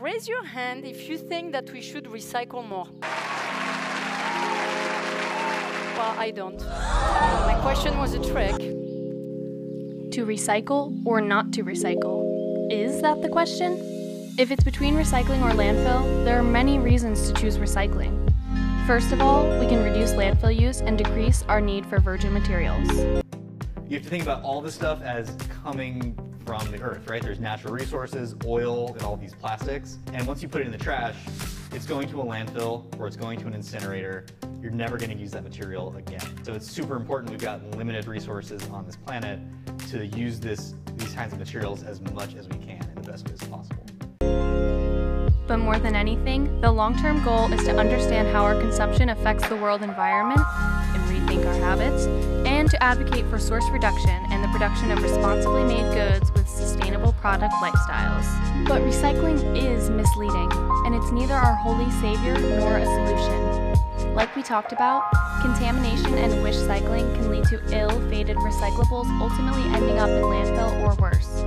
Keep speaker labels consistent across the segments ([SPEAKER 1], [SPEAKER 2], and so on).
[SPEAKER 1] raise your hand if you think that we should recycle more. Well, I don't. My question was a trick.
[SPEAKER 2] To recycle or not to recycle? Is that the question? If it's between recycling or landfill, there are many reasons to choose recycling. First of all, we can reduce landfill use and decrease our need for virgin materials.
[SPEAKER 3] You have to think about all this stuff as coming from the earth, right? There's natural resources, oil, and all these plastics. And once you put it in the trash, it's going to a landfill or it's going to an incinerator. You're never going to use that material again. So it's super important we've got limited resources on this planet to use this, these kinds of materials as much as we can in the best ways possible.
[SPEAKER 2] But more than anything, the long-term goal is to understand how our consumption affects the world environment advocate for source reduction and the production of responsibly made goods with sustainable product lifestyles. But recycling is misleading, and it's neither our holy savior nor a solution. Like we talked about, contamination and wish cycling can lead to ill-fated recyclables ultimately ending up in landfill or worse.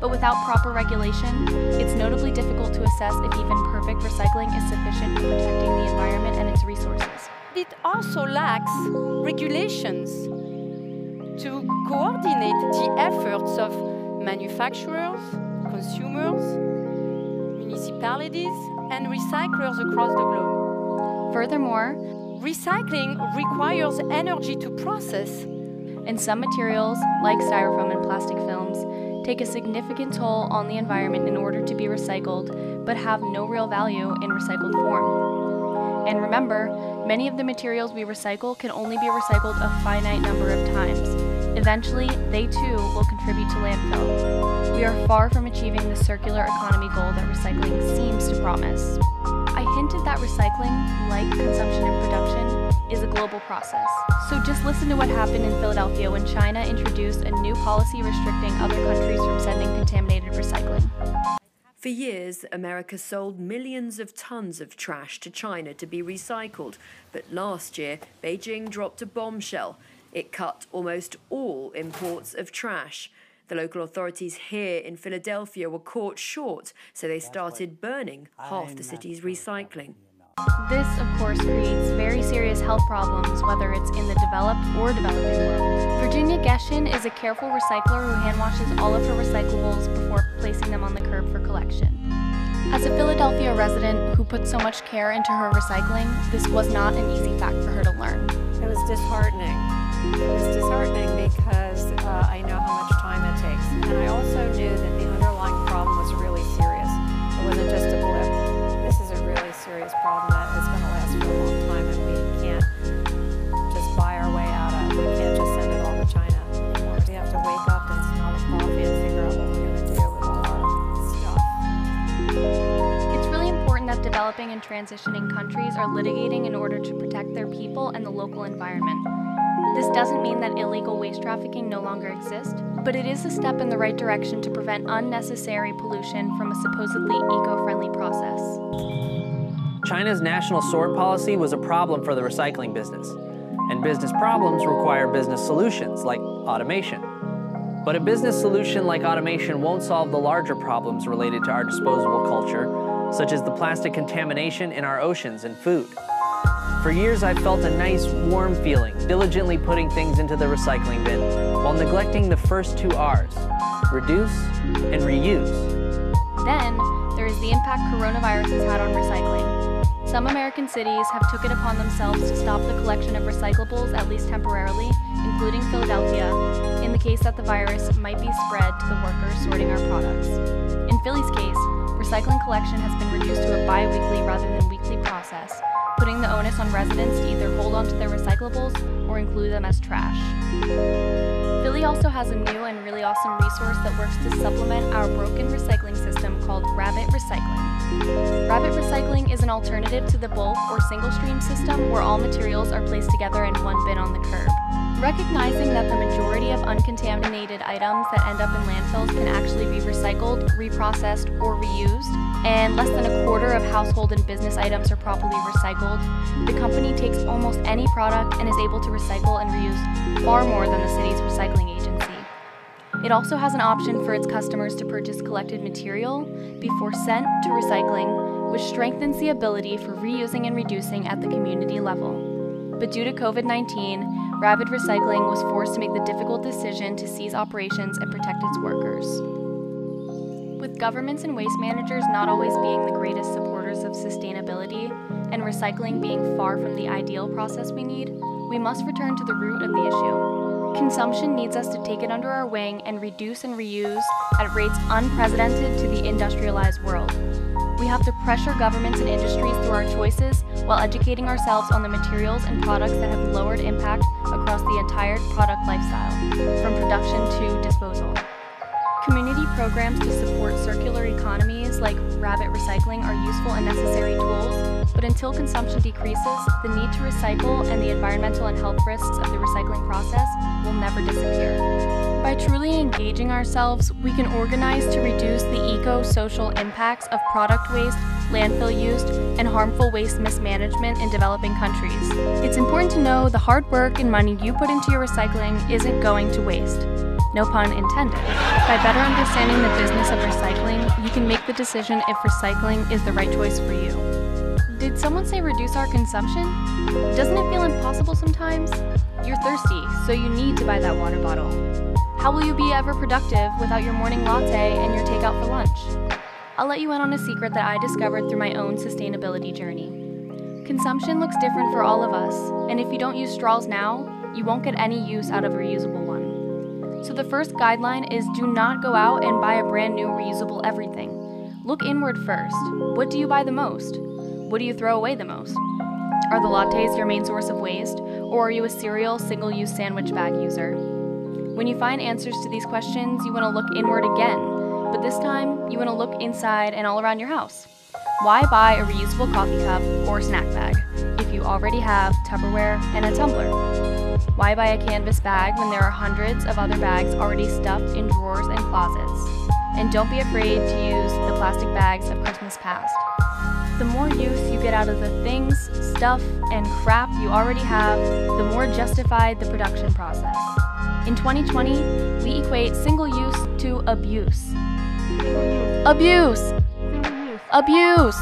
[SPEAKER 2] But without proper regulation, it's notably difficult to assess if even perfect recycling is sufficient for protecting the environment and its resources.
[SPEAKER 1] It also lacks regulations to coordinate the efforts of manufacturers, consumers, municipalities, and recyclers across the globe.
[SPEAKER 2] Furthermore,
[SPEAKER 1] recycling requires energy to process.
[SPEAKER 2] And some materials, like styrofoam and plastic films, take a significant toll on the environment in order to be recycled, but have no real value in recycled form. And remember, many of the materials we recycle can only be recycled a finite number of times. Eventually, they too will contribute to landfill. We are far from achieving the circular economy goal that recycling seems to promise. I hinted that recycling, like consumption and production, is a global process. So just listen to what happened in Philadelphia when China introduced a new policy restricting other countries from sending contaminated recycling.
[SPEAKER 4] For years, America sold millions of tons of trash to China to be recycled. But last year, Beijing dropped a bombshell. It cut almost all imports of trash. The local authorities here in Philadelphia were caught short, so they started burning half the city's recycling.
[SPEAKER 2] This, of course, creates very serious health problems, whether it's in the developed or developing world. Virginia Geshin is a careful recycler who hand washes all of her recyclables before placing them on the curb for collection. As a Philadelphia resident who put so much care into her recycling, this was not an easy fact for her to learn.
[SPEAKER 5] It was disheartening. Was disheartening because uh, I know how much time it takes. And I also knew that the underlying problem was really serious. It wasn't just a blip. This is a really serious problem that is going to last for a long time, and we can't just buy our way out of. it. We can't just send it all to China anymore. We have to wake up and smell the coffee and figure out what we're going to do with all our stuff.
[SPEAKER 2] It's really important that developing and transitioning countries are litigating in order to protect their people and the local environment. This doesn't mean that illegal waste trafficking no longer exists, but it is a step in the right direction to prevent unnecessary pollution from a supposedly eco-friendly process.
[SPEAKER 6] China's National Sword policy was a problem for the recycling business, and business problems require business solutions like automation. But a business solution like automation won't solve the larger problems related to our disposable culture, such as the plastic contamination in our oceans and food. For years, I've felt a nice, warm feeling, diligently putting things into the recycling bin, while neglecting the first two R's, reduce and reuse.
[SPEAKER 2] Then, there is the impact coronavirus has had on recycling. Some American cities have took it upon themselves to stop the collection of recyclables, at least temporarily, including Philadelphia, in the case that the virus might be spread to the workers sorting our products. In Philly's case, recycling collection has been reduced to a bi-weekly rather than weekly process, putting the onus on residents to either hold onto their recyclables or include them as trash. Philly also has a new and really awesome resource that works to supplement our broken recycling system called Rabbit Recycling. Rabbit Recycling is an alternative to the bulk or single stream system where all materials are placed together in one bin on the curb. Recognizing that the majority of uncontaminated items that end up in landfills can actually be recycled, reprocessed, or reused, and less than a quarter of household and business items are properly recycled, the company takes almost any product and is able to recycle and reuse far more than the city's recycling agency. It also has an option for its customers to purchase collected material before sent to recycling, which strengthens the ability for reusing and reducing at the community level. But due to COVID 19, Rabbit Recycling was forced to make the difficult decision to cease operations and protect its workers. With governments and waste managers not always being the greatest supporters of sustainability and recycling being far from the ideal process we need, we must return to the root of the issue. Consumption needs us to take it under our wing and reduce and reuse at rates unprecedented to the industrialized world. We have to pressure governments and industries through our choices while educating ourselves on the materials and products that have lowered impact across the entire product lifestyle, from production to disposal. Community programs to support circular economies like Rabbit Recycling are useful and necessary tools, but until consumption decreases, the need to recycle and the environmental and health risks of the recycling process will never disappear. By truly engaging ourselves, we can organize to reduce the eco social impacts of product waste, landfill use, and harmful waste mismanagement in developing countries. It's important to know the hard work and money you put into your recycling isn't going to waste no pun intended. By better understanding the business of recycling, you can make the decision if recycling is the right choice for you. Did someone say reduce our consumption? Doesn't it feel impossible sometimes? You're thirsty, so you need to buy that water bottle. How will you be ever productive without your morning latte and your takeout for lunch? I'll let you in on a secret that I discovered through my own sustainability journey. Consumption looks different for all of us, and if you don't use straws now, you won't get any use out of a reusable one. So the first guideline is do not go out and buy a brand new reusable everything. Look inward first. What do you buy the most? What do you throw away the most? Are the lattes your main source of waste, or are you a serial single use sandwich bag user? When you find answers to these questions, you want to look inward again, but this time you want to look inside and all around your house. Why buy a reusable coffee cup or snack bag if you already have Tupperware and a tumbler? Why buy a canvas bag when there are hundreds of other bags already stuffed in drawers and closets? And don't be afraid to use the plastic bags of Christmas past. The more use you get out of the things, stuff, and crap you already have, the more justified the production process. In 2020, we equate single use to abuse. Abuse! Abuse!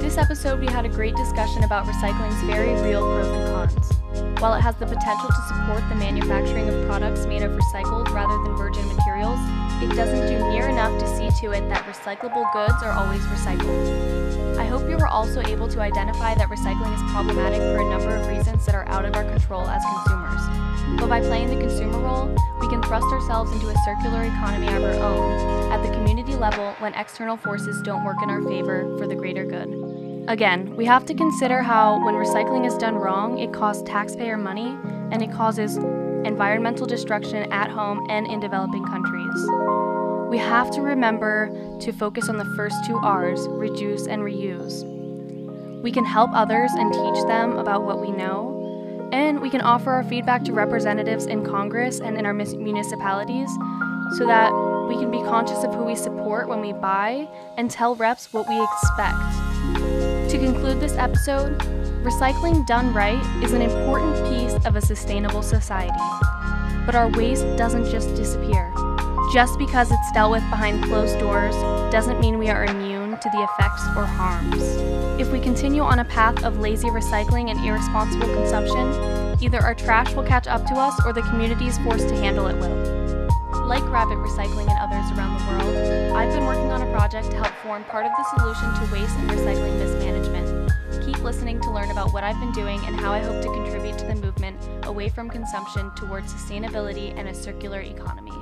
[SPEAKER 2] This episode, we had a great discussion about recycling's very real pros and cons. While it has the potential to support the manufacturing of products made of recycled rather than virgin materials, it doesn't do near enough to see to it that recyclable goods are always recycled. I hope you were also able to identify that recycling is problematic for a number of reasons that are out of our control as consumers. But by playing the consumer role, we can thrust ourselves into a circular economy of our own at the community level when external forces don't work in our favor for the greater good. Again, we have to consider how, when recycling is done wrong, it costs taxpayer money and it causes environmental destruction at home and in developing countries. We have to remember to focus on the first two R's reduce and reuse. We can help others and teach them about what we know, and we can offer our feedback to representatives in Congress and in our municipalities so that we can be conscious of who we support when we buy and tell reps what we expect. To conclude this episode, recycling done right is an important piece of a sustainable society. But our waste doesn't just disappear. Just because it's dealt with behind closed doors doesn't mean we are immune to the effects or harms. If we continue on a path of lazy recycling and irresponsible consumption, either our trash will catch up to us or the communities forced to handle it will. Like Rabbit Recycling and others around the world, I've been working on a project to help form part of the solution to waste and recycling mismanagement. Keep listening to learn about what I've been doing and how I hope to contribute to the movement away from consumption towards sustainability and a circular economy.